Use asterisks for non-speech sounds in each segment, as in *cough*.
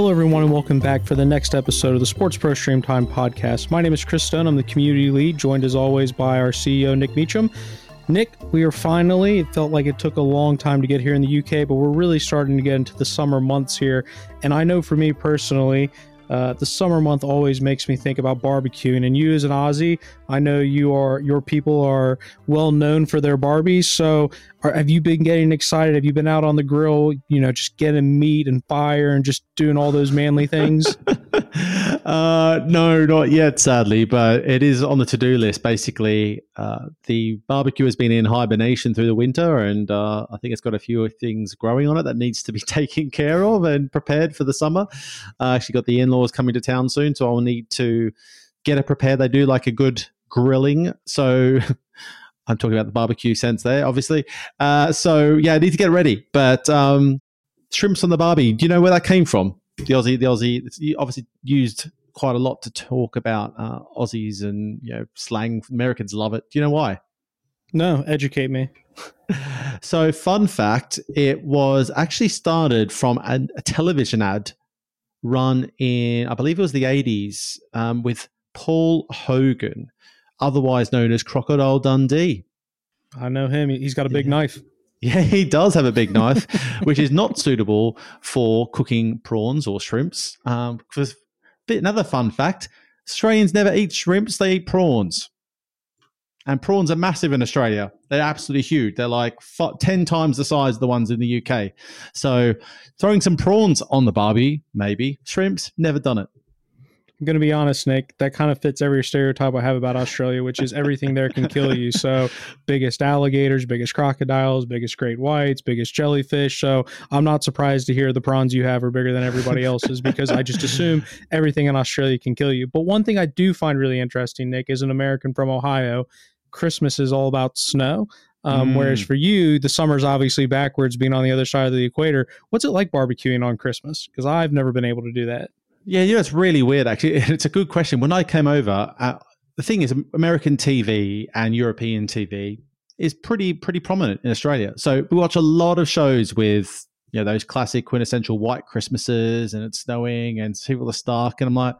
Hello, everyone, and welcome back for the next episode of the Sports Pro StreamTime podcast. My name is Chris Stone. I'm the community lead, joined as always by our CEO, Nick Meacham. Nick, we are finally, it felt like it took a long time to get here in the UK, but we're really starting to get into the summer months here. And I know for me personally, uh, the summer month always makes me think about barbecuing. And you, as an Aussie, I know you are your people are well known for their barbies. So, are, have you been getting excited? Have you been out on the grill? You know, just getting meat and fire and just doing all those manly things. *laughs* uh, no, not yet, sadly, but it is on the to-do list. Basically, uh, the barbecue has been in hibernation through the winter, and uh, I think it's got a few things growing on it that needs to be *laughs* taken care of and prepared for the summer. I actually got the in-laws coming to town soon, so I'll need to get it prepared. They do like a good grilling, so. *laughs* I'm talking about the barbecue sense there, obviously. Uh, so yeah, I need to get ready. But um, shrimps on the barbie. Do you know where that came from? The Aussie, the Aussie, obviously used quite a lot to talk about uh, Aussies and you know slang. Americans love it. Do you know why? No, educate me. *laughs* so, fun fact: it was actually started from a, a television ad run in, I believe it was the '80s, um, with Paul Hogan, otherwise known as Crocodile Dundee. I know him. He's got a big yeah. knife. *laughs* Yeah, he does have a big knife, which is not suitable for cooking prawns or shrimps. Um, another fun fact Australians never eat shrimps, they eat prawns. And prawns are massive in Australia. They're absolutely huge. They're like 10 times the size of the ones in the UK. So throwing some prawns on the barbie, maybe. Shrimps, never done it. I'm going to be honest, Nick, that kind of fits every stereotype I have about Australia, which is everything there can kill you. So, *laughs* biggest alligators, biggest crocodiles, biggest great whites, biggest jellyfish. So, I'm not surprised to hear the prawns you have are bigger than everybody else's *laughs* because I just assume everything in Australia can kill you. But one thing I do find really interesting, Nick, as an American from Ohio, Christmas is all about snow. Um, mm. Whereas for you, the summer's obviously backwards, being on the other side of the equator. What's it like barbecuing on Christmas? Because I've never been able to do that. Yeah, you know, it's really weird, actually. *laughs* It's a good question. When I came over, uh, the thing is, American TV and European TV is pretty pretty prominent in Australia. So we watch a lot of shows with you know those classic quintessential white Christmases and it's snowing and people are stark, and I'm like,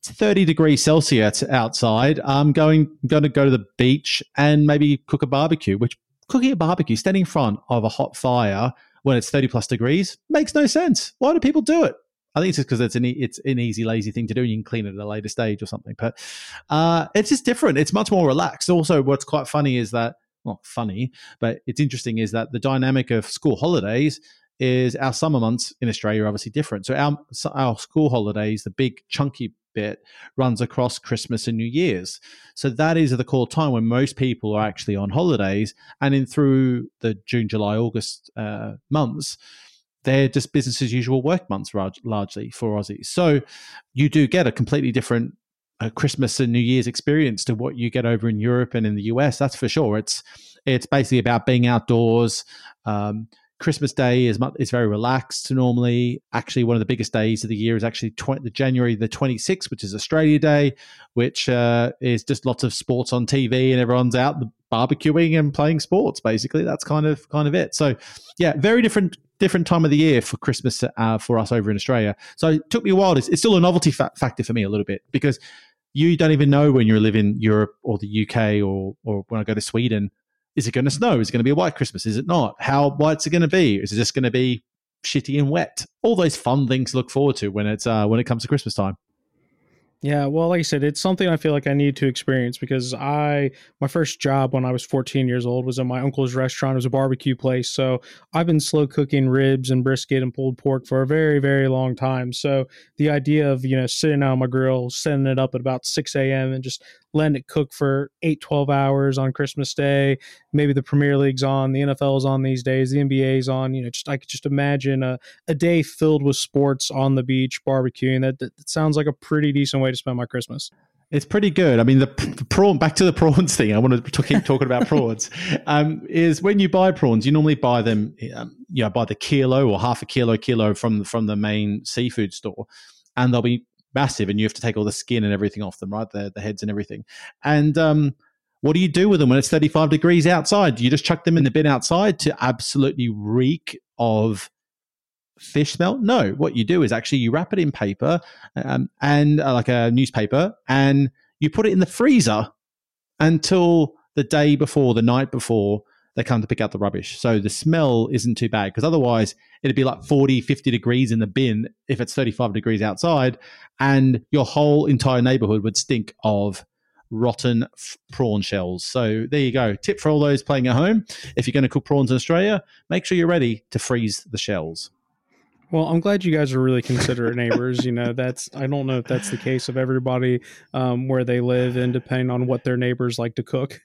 it's 30 degrees Celsius outside. I'm going going to go to the beach and maybe cook a barbecue. Which cooking a barbecue, standing in front of a hot fire when it's 30 plus degrees, makes no sense. Why do people do it? I think it's just because it's an it's an easy, lazy thing to do, and you can clean it at a later stage or something. But uh, it's just different. It's much more relaxed. Also, what's quite funny is that well, funny, but it's interesting is that the dynamic of school holidays is our summer months in Australia are obviously different. So our our school holidays, the big chunky bit, runs across Christmas and New Year's. So that is the core time when most people are actually on holidays, and in through the June, July, August uh, months they're just business as usual work months largely for Aussies. So you do get a completely different uh, Christmas and New Year's experience to what you get over in Europe and in the US. That's for sure. It's it's basically about being outdoors. Um, Christmas Day is is very relaxed normally. Actually, one of the biggest days of the year is actually 20, the January the 26th, which is Australia Day, which uh, is just lots of sports on TV and everyone's out barbecuing and playing sports. Basically, that's kind of kind of it. So, yeah, very different different time of the year for Christmas uh, for us over in Australia. So it took me a while. It's, it's still a novelty fa- factor for me a little bit because you don't even know when you live in Europe or the UK or or when I go to Sweden. Is it going to snow? Is it going to be a white Christmas? Is it not? How white's it going to be? Is it just going to be shitty and wet? All those fun things to look forward to when it's uh, when it comes to Christmas time. Yeah, well, like I said, it's something I feel like I need to experience because I my first job when I was 14 years old was at my uncle's restaurant. It was a barbecue place, so I've been slow cooking ribs and brisket and pulled pork for a very, very long time. So the idea of you know sitting on my grill, setting it up at about 6 a.m. and just letting it cook for eight, 12 hours on Christmas Day. Maybe the Premier League's on, the NFL is on these days, the NBA's on. You know, just I could just imagine a, a day filled with sports on the beach, barbecuing. That, that, that sounds like a pretty decent way to spend my Christmas. It's pretty good. I mean, the, the, prawn. Back to the prawns thing. I want to keep talking about prawns. *laughs* Um, is when you buy prawns, you normally buy them, um, you know, by the kilo or half a kilo, kilo from from the main seafood store, and they'll be massive and you have to take all the skin and everything off them, right? The, the heads and everything. And um, what do you do with them when it's 35 degrees outside? You just chuck them in the bin outside to absolutely reek of fish smell? No. What you do is actually you wrap it in paper um, and uh, like a newspaper, and you put it in the freezer until the day before, the night before they come to pick out the rubbish. So the smell isn't too bad because otherwise it'd be like 40, 50 degrees in the bin if it's 35 degrees outside, and your whole entire neighborhood would stink of rotten f- prawn shells. So there you go. Tip for all those playing at home. If you're going to cook prawns in Australia, make sure you're ready to freeze the shells. Well, I'm glad you guys are really considerate neighbors. You know, that's I don't know if that's the case of everybody um, where they live, and depending on what their neighbors like to cook.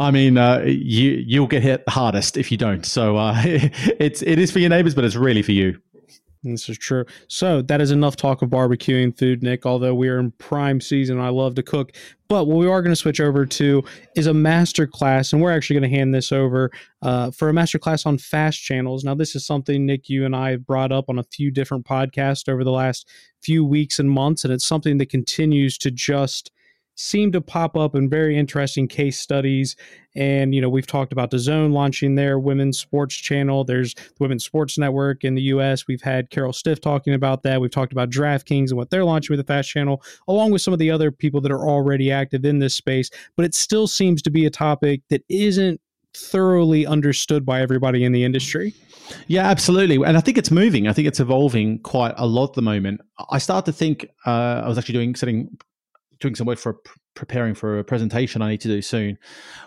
I mean, uh, you you'll get hit hardest if you don't. So uh, *laughs* it's it is for your neighbors, but it's really for you. This is true. So that is enough talk of barbecuing food, Nick. Although we are in prime season, I love to cook. But what we are going to switch over to is a master class, and we're actually going to hand this over uh, for a master class on fast channels. Now, this is something Nick, you and I have brought up on a few different podcasts over the last few weeks and months, and it's something that continues to just seem to pop up in very interesting case studies. And, you know, we've talked about DAZN launching their women's sports channel. There's the Women's Sports Network in the US. We've had Carol Stiff talking about that. We've talked about DraftKings and what they're launching with the Fast Channel, along with some of the other people that are already active in this space. But it still seems to be a topic that isn't thoroughly understood by everybody in the industry. Yeah, absolutely. And I think it's moving. I think it's evolving quite a lot at the moment. I start to think uh, I was actually doing setting doing some work for preparing for a presentation I need to do soon,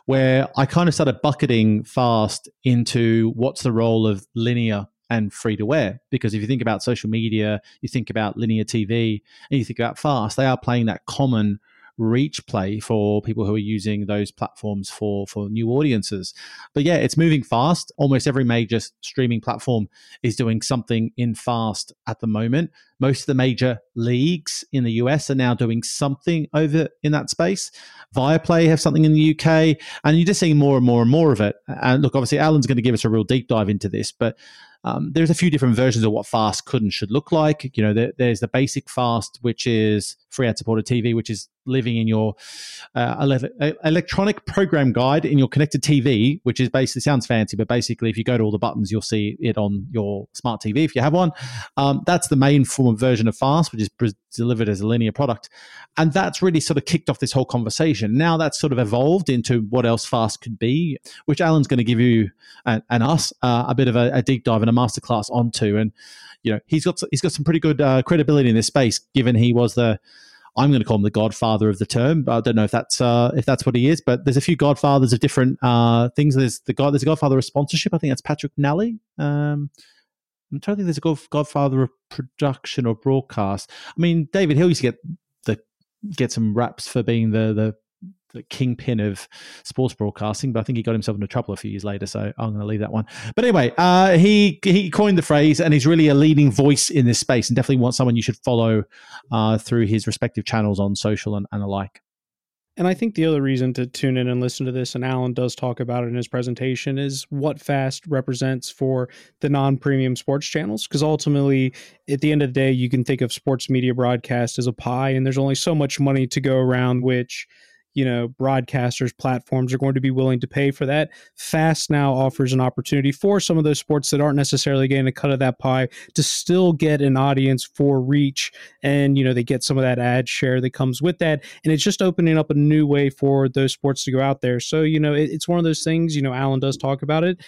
where I kind of started bucketing fast into what's the role of linear and free to air. Because if you think about social media, you think about linear TV, and you think about fast, they are playing that common reach play for people who are using those platforms for for new audiences. But yeah it's moving fast. Almost every major streaming platform is doing something in fast at the moment most of the major leagues in the US are now doing something over in that space. Viaplay have something in the UK, and you're just seeing more and more and more of it. And look, obviously, Alan's going to give us a real deep dive into this, but um, there's a few different versions of what fast could and should look like. You know, there, there's the basic fast, which is free ad supported TV, which is living in your uh, ele- electronic program guide in your connected TV, which is basically sounds fancy, but basically, if you go to all the buttons, you'll see it on your smart TV if you have one. Um, that's the main form version of fast, which is delivered as a linear product, and that's really sort of kicked off this whole conversation. Now that's sort of evolved into what else fast could be, which Alan's going to give you and, and us uh, a bit of a, a deep dive and a masterclass onto, and you know he's got he's got some pretty good uh, credibility in this space, given he was the I'm going to call him the godfather of the term. I don't know if that's uh, if that's what he is, but there's a few godfathers of different uh, things. There's the god. There's a godfather of sponsorship. I think that's Patrick Nally. Um, I'm trying to think. There's a god, godfather of production or broadcast. I mean, David Hill used to get the get some raps for being the the the kingpin of sports broadcasting, but I think he got himself into trouble a few years later. So I'm going to leave that one. But anyway, uh, he he coined the phrase, and he's really a leading voice in this space, and definitely want someone you should follow uh, through his respective channels on social and, and alike. And I think the other reason to tune in and listen to this, and Alan does talk about it in his presentation, is what FAST represents for the non premium sports channels. Because ultimately, at the end of the day, you can think of sports media broadcast as a pie, and there's only so much money to go around, which you know broadcasters platforms are going to be willing to pay for that. Fast now offers an opportunity for some of those sports that aren't necessarily getting a cut of that pie to still get an audience for reach and you know they get some of that ad share that comes with that. And it's just opening up a new way for those sports to go out there. So you know it, it's one of those things you know alan does talk about it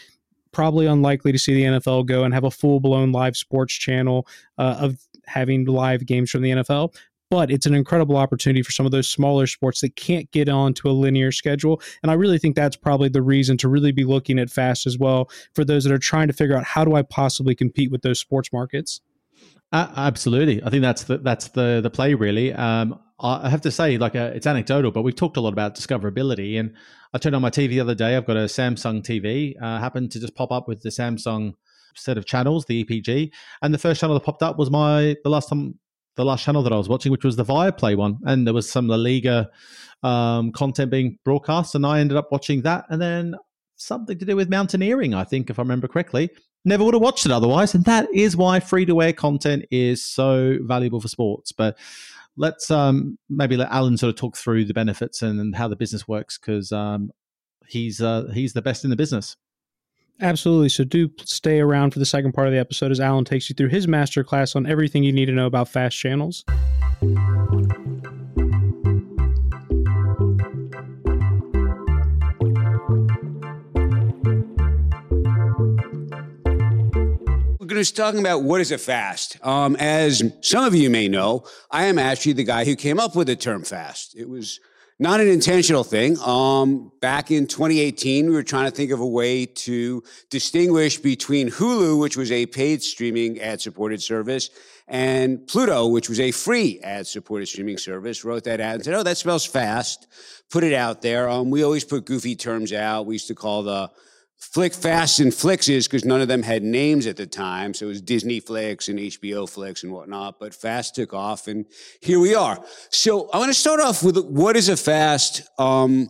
probably unlikely to see the NFL go and have a full blown live sports channel uh, of having live games from the NFL but it's an incredible opportunity for some of those smaller sports that can't get onto a linear schedule. And I really think that's probably the reason to really be looking at fast as well for those that are trying to figure out how do I possibly compete with those sports markets. Uh, absolutely, I think that's the that's the the play really. Um, I have to say, like, uh, it's anecdotal, but we've talked a lot about discoverability. And I turned on my TV the other day. I've got a Samsung TV. Uh, happened to just pop up with the Samsung set of channels, the EPG, and the first channel that popped up was my the last time the last channel that I was watching, which was the Viaplay one, and there was some La Liga um, content being broadcast, and I ended up watching that, and then something to do with mountaineering, I think, if I remember correctly. Never would have watched it otherwise, and that is why free to air content is so valuable for sports. But let's um, maybe let Alan sort of talk through the benefits and, how the business works because um, he's uh, he's the best in the business. Absolutely. So do stay around for the second part of the episode as Alan takes you through his masterclass on everything you need to know about fast channels. We're going to be talking about what is a fast. Um, as some of you may know, I am actually the guy who came up with the term fast. It was not an intentional thing. Um, back in 2018, we were trying to think of a way to distinguish between Hulu, which was a paid streaming ad supported service, and Pluto, which was a free ad supported streaming service. Wrote that out and said, Oh, that spells fast. Put it out there. Um, we always put goofy terms out. We used to call the Flick Fasts and Flicks is because none of them had names at the time. So it was Disney Flicks and HBO Flicks and whatnot. But Fast took off, and here we are. So I want to start off with what is a fast? Um,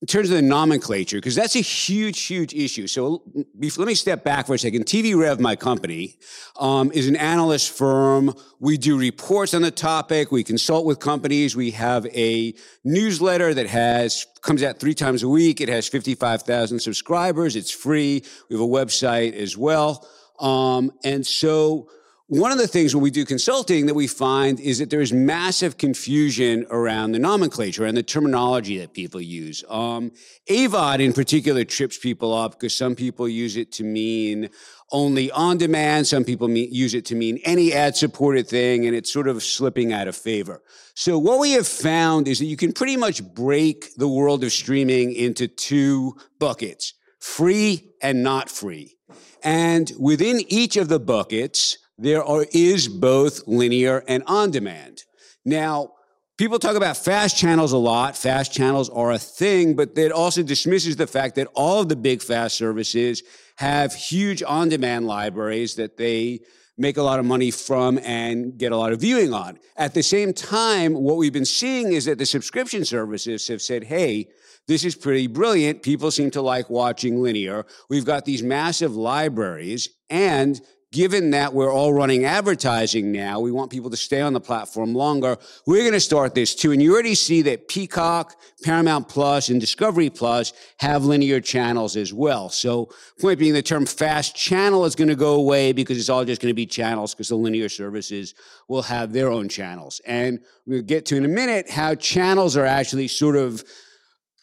in terms of the nomenclature, because that's a huge, huge issue. So let me step back for a second. TV Rev, my company, um, is an analyst firm. We do reports on the topic. We consult with companies. We have a newsletter that has comes out three times a week. It has 55,000 subscribers. It's free. We have a website as well. Um, and so one of the things when we do consulting that we find is that there's massive confusion around the nomenclature and the terminology that people use. Um, AVOD in particular trips people up because some people use it to mean only on demand. Some people use it to mean any ad supported thing, and it's sort of slipping out of favor. So what we have found is that you can pretty much break the world of streaming into two buckets, free and not free. And within each of the buckets, there are, is both linear and on demand. Now, people talk about fast channels a lot. Fast channels are a thing, but it also dismisses the fact that all of the big fast services have huge on demand libraries that they make a lot of money from and get a lot of viewing on. At the same time, what we've been seeing is that the subscription services have said, hey, this is pretty brilliant. People seem to like watching linear. We've got these massive libraries and given that we're all running advertising now, we want people to stay on the platform longer. We're going to start this too. And you already see that Peacock, Paramount Plus, and Discovery Plus have linear channels as well. So, point being, the term fast channel is going to go away because it's all just going to be channels because the linear services will have their own channels. And we'll get to in a minute how channels are actually sort of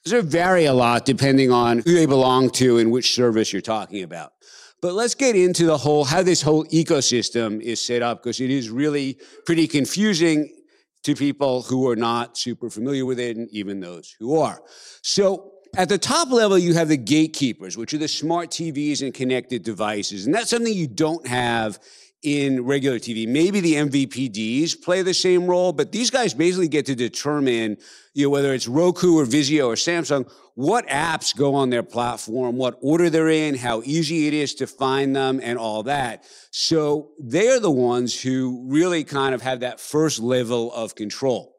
sort of vary a lot depending on who they belong to and which service you're talking about. But let's get into the whole how this whole ecosystem is set up because it is really pretty confusing to people who are not super familiar with it and even those who are. So at the top level, you have the gatekeepers, which are the smart TVs and connected devices. And that's something you don't have in regular TV. Maybe the MVPDs play the same role, but these guys basically get to determine, you know, whether it's Roku or Vizio or Samsung, what apps go on their platform, what order they're in, how easy it is to find them, and all that. So they're the ones who really kind of have that first level of control.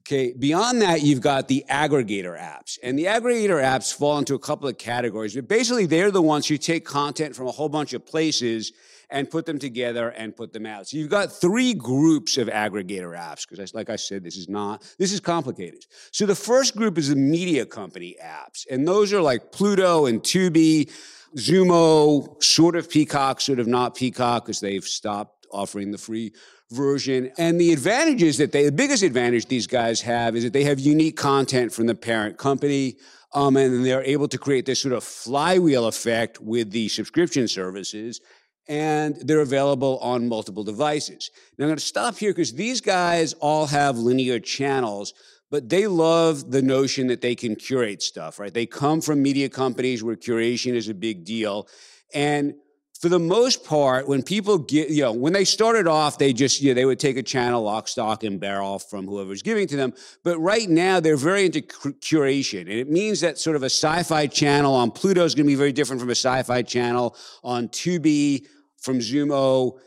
Okay, beyond that, you've got the aggregator apps. And the aggregator apps fall into a couple of categories, but basically they're the ones who take content from a whole bunch of places and put them together and put them out. So you've got three groups of aggregator apps because, like I said, this is not this is complicated. So the first group is the media company apps, and those are like Pluto and Tubi, Xumo, sort of Peacock, sort of not Peacock because they've stopped offering the free version. And the advantages that they, the biggest advantage these guys have is that they have unique content from the parent company. Um, and they're able to create this sort of flywheel effect with the subscription services and they're available on multiple devices. Now, I'm going to stop here because these guys all have linear channels, but they love the notion that they can curate stuff, right? They come from media companies where curation is a big deal. And for the most part, when people get, you know, when they started off, they just, you know, they would take a channel, lock, stock, and barrel from whoever's giving to them. But right now, they're very into curation. And it means that sort of a sci fi channel on Pluto is going to be very different from a sci fi channel on Tubi from Xumo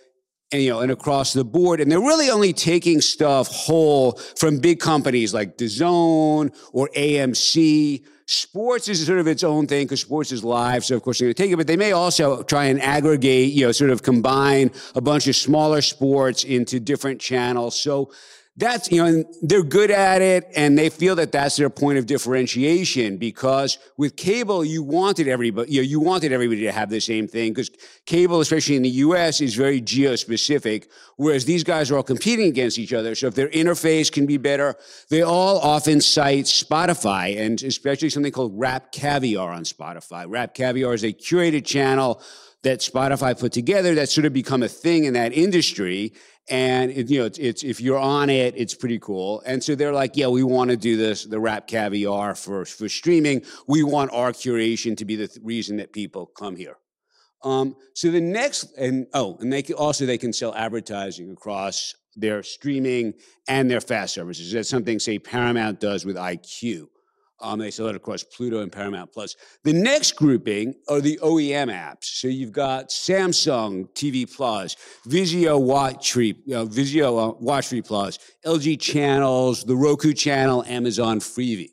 and you know and across the board. And they're really only taking stuff whole from big companies like DAZN or AMC sports is sort of its own thing because sports is live so of course they're going to take it. But they may also try and aggregate you know sort of combine a bunch of smaller sports into different channels. So that's you know they're good at it and they feel that that's their point of differentiation because with cable you wanted everybody you know you wanted everybody to have the same thing because cable especially in the US is very geo-specific whereas these guys are all competing against each other. So if their interface can be better they all often cite Spotify and especially something called RapCaviar on Spotify. RapCaviar is a curated channel that Spotify put together that's sort of become a thing in that industry and it, you know it's, it's, if you're on it it's pretty cool. And so they're like yeah we want to do this the RapCaviar for for streaming. We want our curation to be the th- reason that people come here. Um, so the next and oh and they can, also they can sell advertising across their streaming and their fast services. That's something say paramount does with EyeQ um, they sell it across Pluto and Paramount Plus. The next grouping are the OEM apps. So you've got Samsung TV Plus, Vizio Watch Free, uh, Vizio Watch Free Plus, LG Channels, the Roku Channel, Amazon Freevee,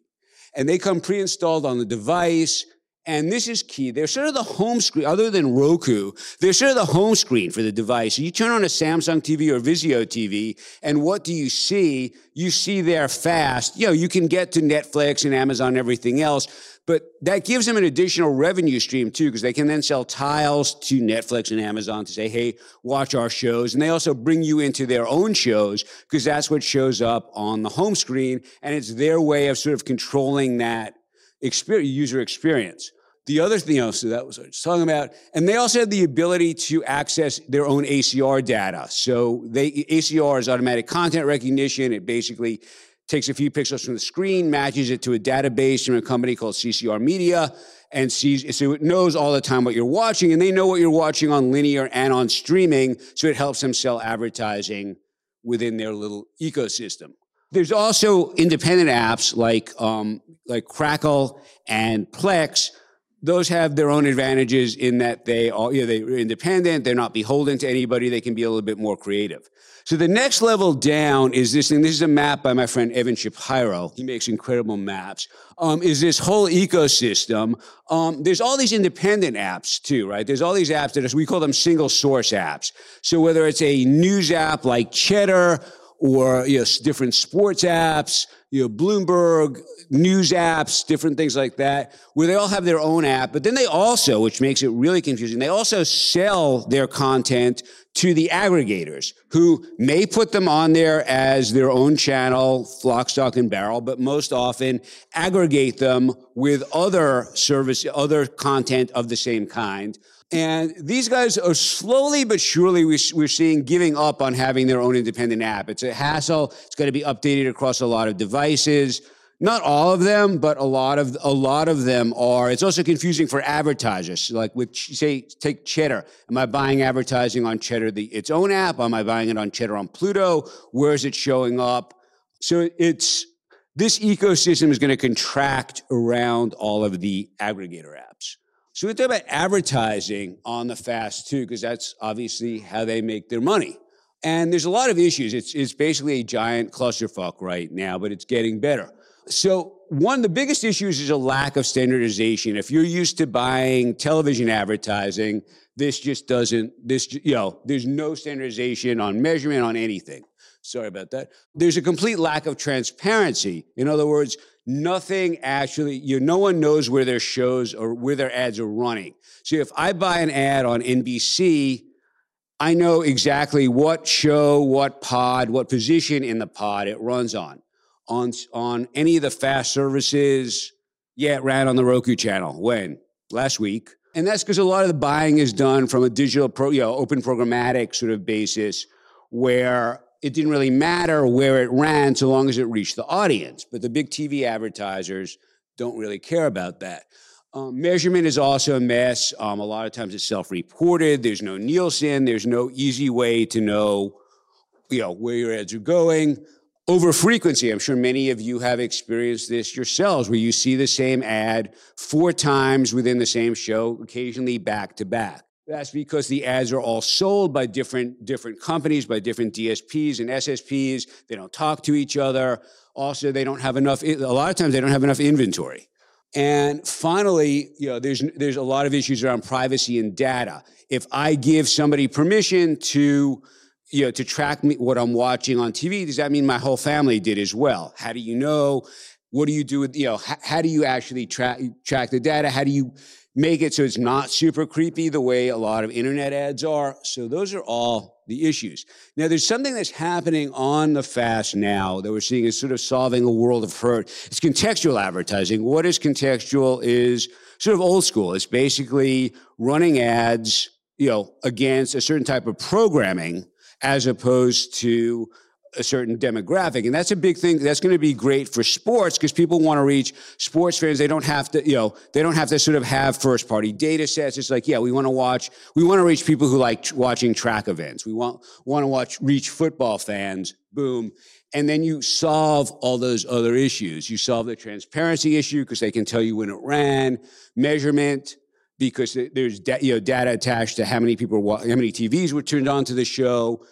and they come pre-installed on the device. And this is key. They're sort of the home screen, other than Roku, they're sort of the home screen for the device. You turn on a Samsung TV or Vizio TV, and what do you see? You see there fast. You know, you can get to Netflix and Amazon and everything else, but that gives them an additional revenue stream too, because they can then sell tiles to Netflix and Amazon to say, hey, watch our shows. And they also bring you into their own shows, because that's what shows up on the home screen. And it's their way of sort of controlling that experience, user experience. The other thing else that was I was talking about, and they also had the ability to access their own ACR data. So they ACR is automatic content recognition. It basically takes a few pixels from the screen, matches it to a database from a company called CCR Media, and sees so it knows all the time what you're watching, and they know what you're watching on linear and on streaming, so it helps them sell advertising within their little ecosystem. There's also independent apps like um, like Crackle and Plex those have their own advantages in that they are you know, they're independent, they're not beholden to anybody, they can be a little bit more creative. So the next level down is this thing. This is a map by my friend Evan Shapiro. He makes incredible maps. Um, is this whole ecosystem? Um, there's all these independent apps too, right? There's all these apps that are, we call them single source apps. So whether it's a news app like Cheddar or you know, different sports apps, you know, Bloomberg, news apps, different things like that, where they all have their own app. But then they also, which makes it really confusing, they also sell their content to the aggregators who may put them on there as their own channel, flock, stock, and barrel, but most often aggregate them with other service, other content of the same kind. And these guys are slowly but surely we're seeing giving up on having their own independent app. It's a hassle. It's got to be updated across a lot of devices. Not all of them, but a lot of a lot of them are. It's also confusing for advertisers. Like with say, take Cheddar. Am I buying advertising on Cheddar, the its own app? Am I buying it on Cheddar on Pluto? Where is it showing up? So it's this ecosystem is going to contract around all of the aggregator apps. So we talk about advertising on the fast too, because that's obviously how they make their money. And there's a lot of issues. It's, it's basically a giant clusterfuck right now, but it's getting better. So one of the biggest issues is a lack of standardization. If you're used to buying television advertising, this just doesn't, this, you know, there's no standardization on measurement on anything. Sorry about that. There's a complete lack of transparency. In other words, nothing actually, you, no one knows where their shows or where their ads are running. So if I buy an ad on NBC, I know exactly what show, what pod, what position in the pod it runs on on on any of the fast services. Yeah, it ran on the Roku channel. When? Last week. And that's because a lot of the buying is done from a digital pro, you know, open programmatic sort of basis where it didn't really matter where it ran so long as it reached the audience. But the big TV advertisers don't really care about that. Um, measurement is also a mess. Um, a lot of times it's self-reported. There's no Nielsen. There's no easy way to know, you know, where your ads are going. Over frequency, I'm sure many of you have experienced this yourselves, where you see the same ad four times within the same show, occasionally back to back. That's because the ads are all sold by different, different companies, by different DSPs and SSPs. They don't talk to each other. Also, they don't have enough, eh, a lot of times they don't have enough inventory. And finally, you know, there's, there's a lot of issues around privacy and data. If I give somebody permission to you know, to track me, what I'm watching on TV, does that mean my whole family did as well? How do you know? What do you do with, you know, how, how do you actually track, track the data? How do you make it so it's not super creepy the way a lot of internet ads are? So those are all the issues. Now, there's something that's happening on the fast now that we're seeing is sort of solving a world of hurt. It's contextual advertising. What is contextual is sort of old school. It's basically running ads, you know, against a certain type of programming as opposed to a certain demographic. And that's a big thing. That's going to be great for sports because people want to reach sports fans. They don't have to, you know, they don't have to sort of have first party data sets. It's like, yeah, we want to watch, we want to reach people who like watching track events. We want, want to watch, reach football fans. Boom. And then you solve all those other issues. You solve the transparency issue because they can tell you when it ran, measurement, because there's da- you know data attached to how many people how many TVs were turned on to the show,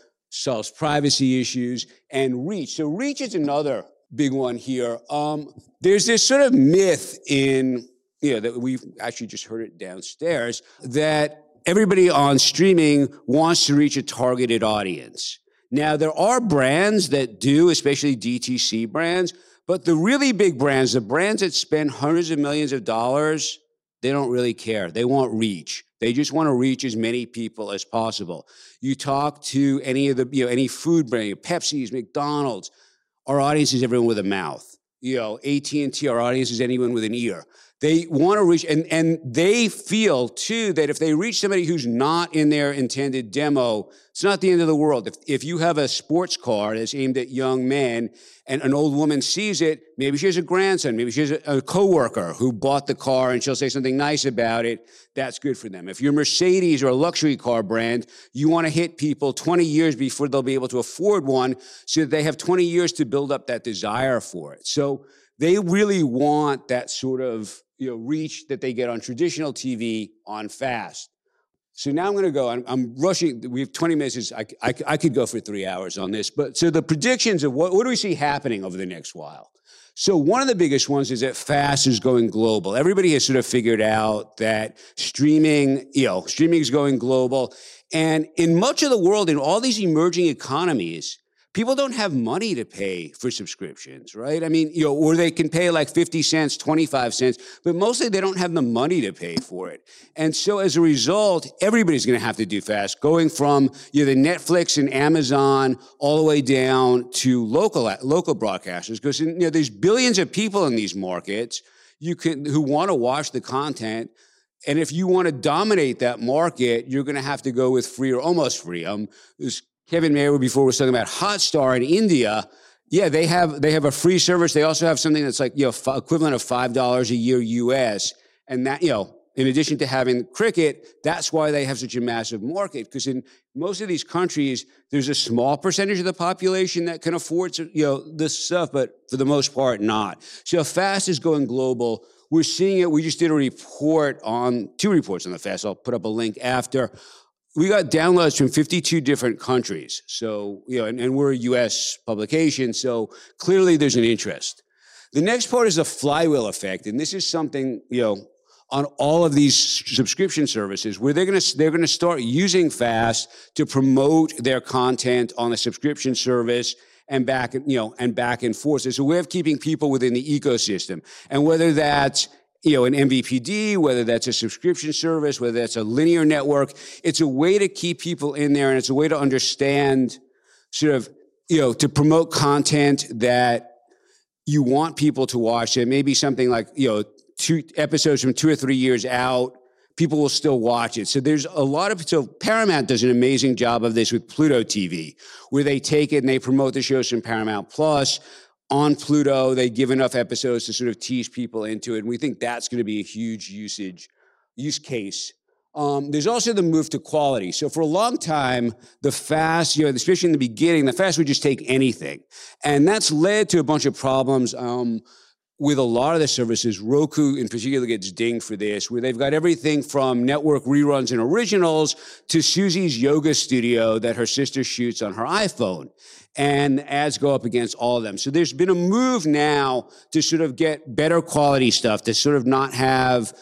solves privacy issues, and reach. So reach is another big one here. Um, there's this sort of myth in you know that we've actually just heard it downstairs that everybody on streaming wants to reach a targeted audience. Now there are brands that do, especially DTC brands, but the really big brands, the brands that spend hundreds of millions of dollars they don't really care. They want reach. They just want to reach as many people as possible. You talk to any of the, you know, any food brand, Pepsi's, McDonald's, our audience is everyone with a mouth. You know, AT&T, our audience is anyone with an ear. They want to reach, and, and they feel too that if they reach somebody who's not in their intended demo, it's not the end of the world. If, if you have a sports car that's aimed at young men and an old woman sees it, maybe she has a grandson, maybe she has a, a coworker who bought the car and she'll say something nice about it. That's good for them. If you're Mercedes or a luxury car brand, you want to hit people 20 years before they'll be able to afford one so that they have 20 years to build up that desire for it. So they really want that sort of you know, reach that they get on traditional TV on fast. So now I'm going to go. I'm, I'm, rushing. We have 20 minutes. I, I, I, could go for three hours on this. But so the predictions of what, what do we see happening over the next while? So one of the biggest ones is that fast is going global. Everybody has sort of figured out that streaming, you know, streaming is going global. And in much of the world, in all these emerging economies, people don't have money to pay for subscriptions, right? I mean, you know, or they can pay like 50 cents, 25 cents, but mostly they don't have the money to pay for it. And so as a result, everybody's going to have to do fast, going from, you know, the Netflix and Amazon all the way down to local, local broadcasters, because, you know, there's billions of people in these markets you can, who want to watch the content. And if you want to dominate that market, you're going to have to go with free or almost free. Um, Kevin Mayer before was talking about Hotstar in India. Yeah, they have they have a free service. They also have something that's like you know f- equivalent of five dollars a year U.S. And that you know, in addition to having cricket, that's why they have such a massive market. Because in most of these countries, there's a small percentage of the population that can afford you know this stuff, but for the most part, not. So fast is going global. We're seeing it. We just did a report on two reports on the fast. I'll put up a link after we got downloads from 52 different countries. So, you know, and, and, we're a US publication. So clearly there's an interest. The next part is the flywheel effect. And this is something, you know, on all of these subscription services where they're going to, they're going to start using fast to promote their content on a subscription service and back, you know, and back and forth. It's a way of keeping people within the ecosystem. And whether that's you know, an MVPD, whether that's a subscription service, whether that's a linear network. It's a way to keep people in there and it's a way to understand sort of, you know, to promote content that you want people to watch. It may be something like, you know, two episodes from two or three years out. People will still watch it. So there's a lot of, so Paramount does an amazing job of this with Pluto TV, where they take it and they promote the shows from Paramount Plus on Pluto. They give enough episodes to sort of tease people into it. And we think that's going to be a huge usage use case. Um, there's also the move to quality. So for a long time, the fast, you know, especially in the beginning, the fast would just take anything. And that's led to a bunch of problems. Um, with a lot of the services, Roku in particular gets dinged for this, where they've got everything from network reruns and originals to Susie's yoga studio that her sister shoots on her iPhone. And ads go up against all of them. So there's been a move now to sort of get better quality stuff, to sort of not have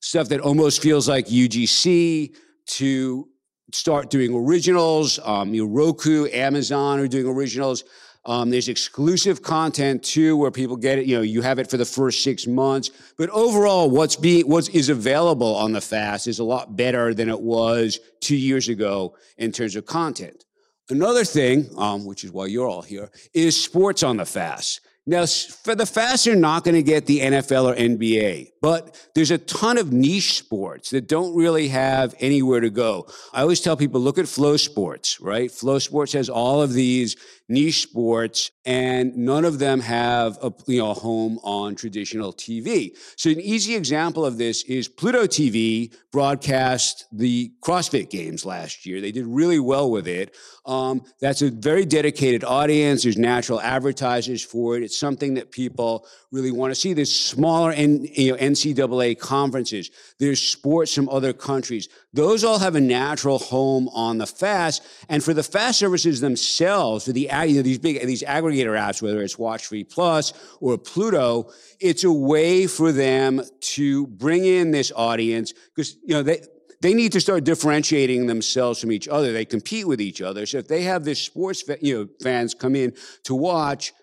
stuff that almost feels like UGC, to start doing originals. Um, you know, Roku, Amazon are doing originals. Um, there's exclusive content too, where people get it. You know, you have it for the first six months. But overall, what's being what is available on the fast is a lot better than it was two years ago in terms of content. Another thing, um, which is why you're all here, is sports on the fast. Now, for the fast, you're not going to get the NFL or NBA, but there's a ton of niche sports that don't really have anywhere to go. I always tell people, look at FloSports, right? FloSports has all of these niche sports and none of them have a, you know, a home on traditional TV. So an easy example of this is Pluto TV broadcast the CrossFit games last year. They did really well with it. Um, that's a very dedicated audience. There's natural advertisers for it. It's something that people really want to see. There's smaller N, you know, NCAA conferences. There's sports from other countries. Those all have a natural home on the fast. And for the fast services themselves, for the you know, these big these aggregator apps, whether it's Watch Free Plus or Pluto, it's a way for them to bring in this audience because you know they they need to start differentiating themselves from each other. They compete with each other. So if they have this sports, you know, fans come in to watch,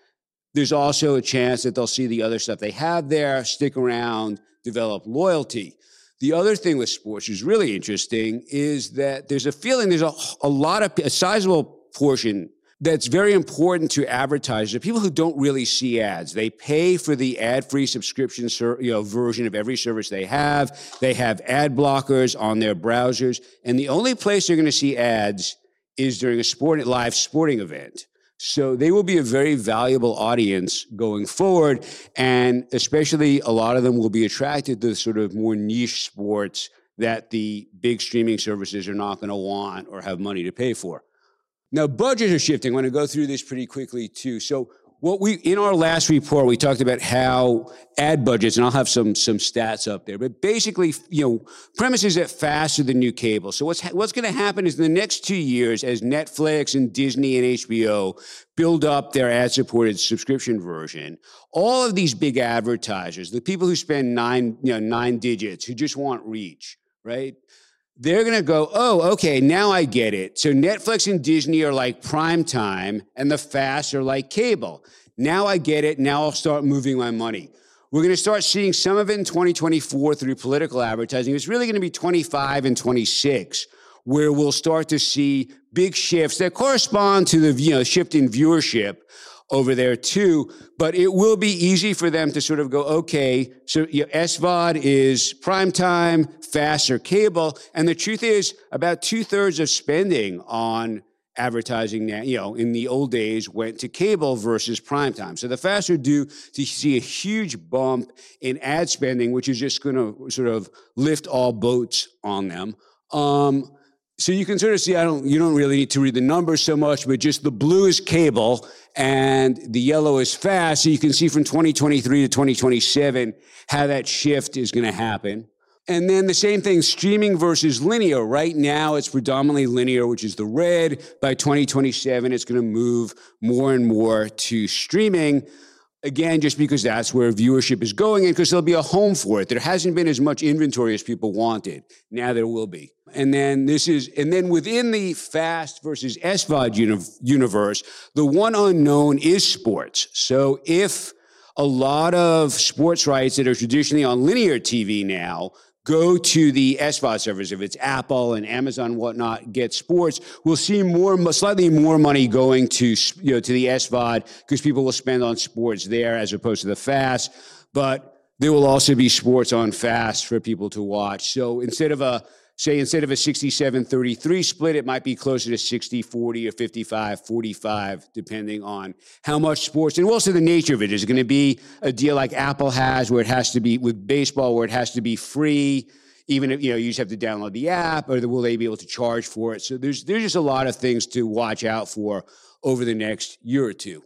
there's also a chance that they'll see the other stuff they have there, stick around, develop loyalty. The other thing with sports is really interesting is that there's a feeling there's a, a lot of a sizable portion that's very important to advertisers, people who don't really see ads. They pay for the ad-free subscription you know, version of every service they have. They have ad blockers on their browsers. And the only place they're going to see ads is during a sport, live sporting event. So they will be a very valuable audience going forward. And especially a lot of them will be attracted to sort of more niche sports that the big streaming services are not going to want or have money to pay for. Now, budgets are shifting. I want to go through this pretty quickly too. So, what we in our last report we talked about how ad budgets, and I'll have some some stats up there. But basically, you know, premises that faster than new cable. So what's what's going to happen is in the next two years, as Netflix and Disney and HBO build up their ad-supported subscription version, all of these big advertisers, the people who spend nine you know nine digits, who just want reach, right? They're going to go, oh, okay, now I get it. So Netflix and Disney are like prime time, and the fast are like cable. Now I get it. Now I'll start moving my money. We're going to start seeing some of it in 2024 through political advertising. It's really going to be 25 and 26 where we'll start to see big shifts that correspond to the you know, shift in viewership over there too. But it will be easy for them to sort of go, okay, so you know, SVOD is prime time, fast or cable. And the truth is, about two thirds of spending on advertising now, you know, in the old days went to cable versus prime time. So the fast are due to see a huge bump in ad spending, which is just going to sort of lift all boats on them. Um, so you can sort of see, I don't, you don't really need to read the numbers so much, but just the blue is cable and the yellow is fast. So you can see from 2023 to 2027 how that shift is going to happen. And then the same thing, streaming versus linear. Right now, it's predominantly linear, which is the red. By 2027, it's going to move more and more to streaming. Again, just because that's where viewership is going and because there'll be a home for it. There hasn't been as much inventory as people wanted. Now there will be. And then this is, and then within the fast versus SVOD uni- universe, the one unknown is sports. So if a lot of sports rights that are traditionally on linear TV now go to the SVOD service, if it's Apple and Amazon, whatnot, get sports, we'll see more, slightly more money going to, you know, to the SVOD because people will spend on sports there as opposed to the fast. But there will also be sports on fast for people to watch. So instead of a say instead of a 67 33 split, it might be closer to 60 40 or 55 45, depending on how much sports and also the nature of it. Is it going to be a deal like Apple has, where it has to be with baseball, where it has to be free? Even if you know you just have to download the app, or will they be able to charge for it? So there's there's just a lot of things to watch out for over the next year or two.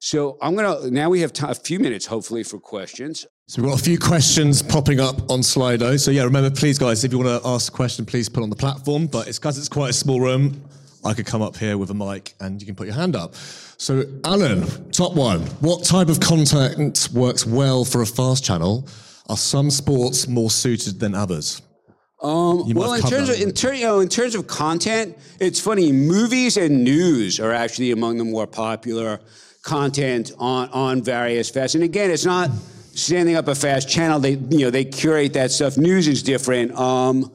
So I'm gonna now we have t- a few minutes, hopefully, for questions. So we've got a few questions popping up on Slido. So yeah, remember, please, guys, if you want to ask a question, please put on the platform. But it's because it's quite a small room. I could come up here with a mic and you can put your hand up. So, Alan, top one. What type of content works well for a fast channel? Are some sports more suited than others? Um, well, in terms of in, ter- you know, in terms of content, it's funny. Movies and news are actually among the more popular content on on various fests. And again, it's not standing up a fast channel. They you know they curate that stuff. News is different. Um,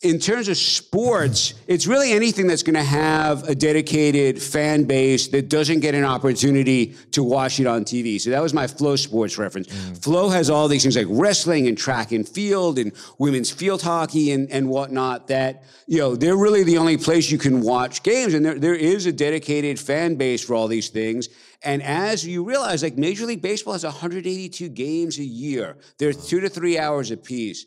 in terms of sports, it's really anything that's going to have a dedicated fan base that doesn't get an opportunity to watch it on TV. So that was my FloSports reference. Flow has all these things like wrestling and track and field and women's field hockey and, and whatnot that, you know, they're really the only place you can watch games. And there, there is a dedicated fan base for all these things. And as you realize, like Major League Baseball has 182 games a year. They're two to three hours apiece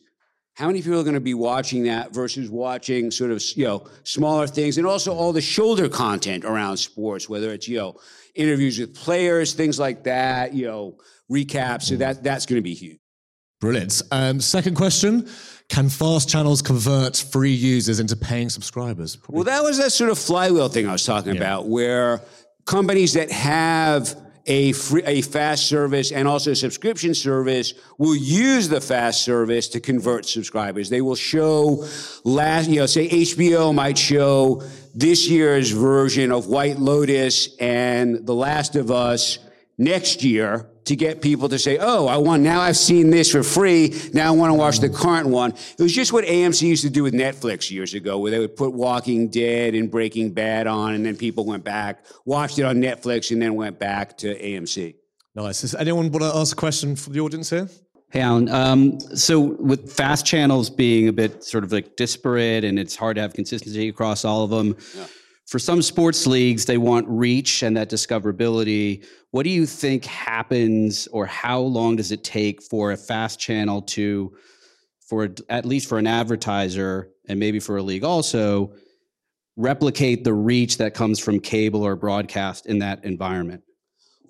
how many people are going to be watching that versus watching sort of you know smaller things and also all the shoulder content around sports whether it's you know interviews with players things like that you know recaps so that that's going to be huge Brilliant. Um, second question Can fast channels convert free users into paying subscribers? Probably Well, that was that sort of flywheel thing I was talking about, where companies that have a free, a fast service and also a subscription service will use the fast service to convert subscribers. They will show last, you know, say HBO might show this year's version of White Lotus and The Last of Us next year to get people to say, "Oh, I want now. I've seen this for free. Now I want to watch the current one." It was just what AMC used to do with Netflix years ago, where they would put Walking Dead and Breaking Bad on, and then people went back, watched it on Netflix, and then went back to AMC. nice. Does anyone want to ask a question from the audience here? Hey, Alan. Um, so with fast channels being a bit sort of like disparate and it's hard to have consistency across all of them, for some sports leagues, they want reach and that discoverability. What do you think happens or how long does it take for a fast channel to, for at least for an advertiser and maybe for a league also, replicate the reach that comes from cable or broadcast in that environment?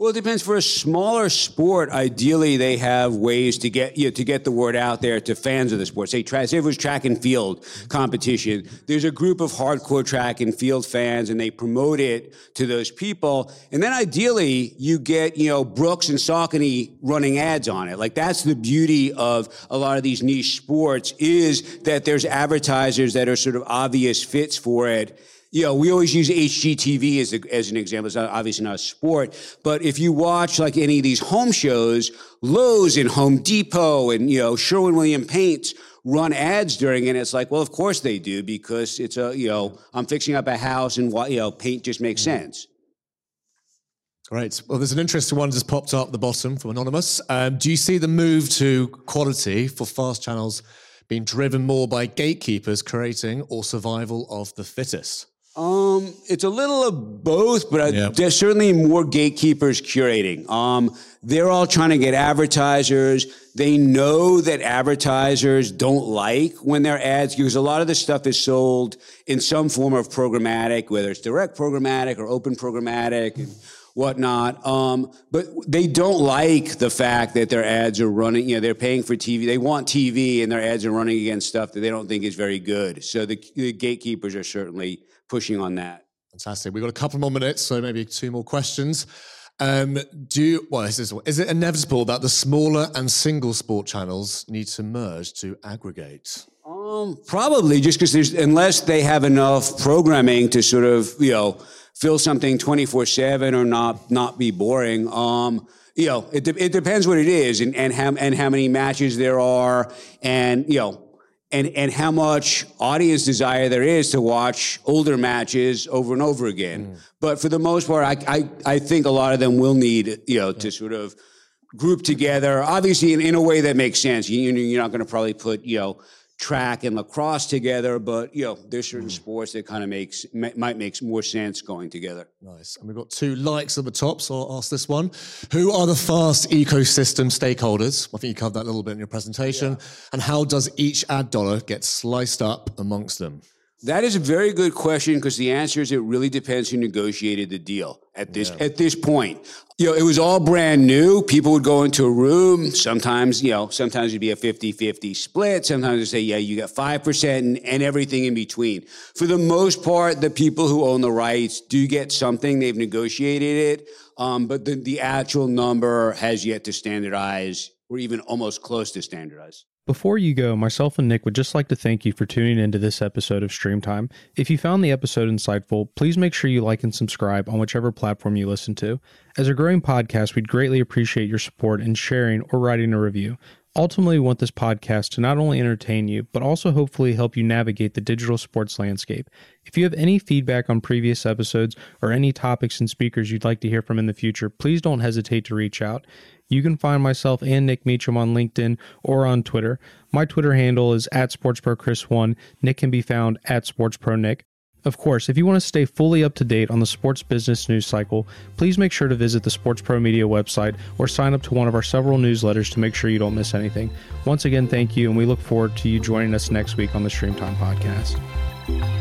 Well, it depends. For a smaller sport, ideally they have ways to get you know, to get the word out there to fans of the sport. Say, say if it was track and field competition, there's a group of hardcore track and field fans, and they promote it to those people. And then ideally, you get you know Brooks and Saucony running ads on it. Like that's the beauty of a lot of these niche sports is that there's advertisers that are sort of obvious fits for it you know, we always use HGTV as, a, as an example. It's not, obviously not a sport, but if you watch like any of these home shows, Lowe's and Home Depot and, you know, Sherwin William Paints run ads during it. It's like, well, of course they do because it's a, you know, I'm fixing up a house and, you know, paint just makes sense. Great. Well, there's an interesting one just popped up at the bottom from Anonymous. Um, do you see the move to quality for fast channels being driven more by gatekeepers creating or survival of the fittest? Um, it's a little of both, but I, there's certainly more gatekeepers curating. Um, they're all trying to get advertisers. They know that advertisers don't like when their ads, because a lot of this stuff is sold in some form of programmatic, whether it's direct programmatic or open programmatic and whatnot. Um, but they don't like the fact that their ads are running, you know, they're paying for TV. They want TV and their ads are running against stuff that they don't think is very good. So the, the gatekeepers are certainly pushing on that. Fantastic. We've got a couple more minutes, so maybe two more questions. Um, do you, well, is, this, is it inevitable that the smaller and single sport channels need to merge to aggregate? Um, probably just because there's unless they have enough programming to sort of you know fill something twenty four seven or not not be boring. Um, you know, it, de- it depends what it is and, and how and how many matches there are and you know and and how much audience desire there is to watch older matches over and over again. Mm. But for the most part, I, I I think a lot of them will need you know to mm. sort of group together, obviously in, in a way that makes sense. You- you're not going to probably put, you know, track and lacrosse together, but, you know, there's certain mm. sports that kind of makes, ma- might make more sense going together. Nice. And we've got two likes at the top, so I'll ask this one. Who are the fast ecosystem stakeholders? I think you covered that a little bit in your presentation. And how does each ad dollar get sliced up amongst them? That is a very good question because the answer is it really depends who negotiated the deal at this at this point. You know, it was all brand new. People would go into a room. Sometimes, you know, sometimes it'd be a 50-50 split. Sometimes they say, yeah, you got 5% and, and everything in between. For the most part, the people who own the rights do get something. They've negotiated it. Um, but the, the actual number has yet to standardize or even almost close to standardize. Before you go, myself and Nick would just like to thank you for tuning into this episode of StreamTime. If you found the episode insightful, please make sure you like and subscribe on whichever platform you listen to. As a growing podcast, we'd greatly appreciate your support in sharing or writing a review. Ultimately, we want this podcast to not only entertain you, but also hopefully help you navigate the digital sports landscape. If you have any feedback on previous episodes or any topics and speakers you'd like to hear from in the future, please don't hesitate to reach out. You can find myself and Nick Meacham on LinkedIn or on Twitter. My Twitter handle is at SportsProChris1. Nick can be found at SportsProNick. Of course, if you want to stay fully up to date on the sports business news cycle, please make sure to visit the SportsPro Media website or sign up to one of our several newsletters to make sure you don't miss anything. Once again, thank you, and we look forward to you joining us next week on the StreamTime Podcast.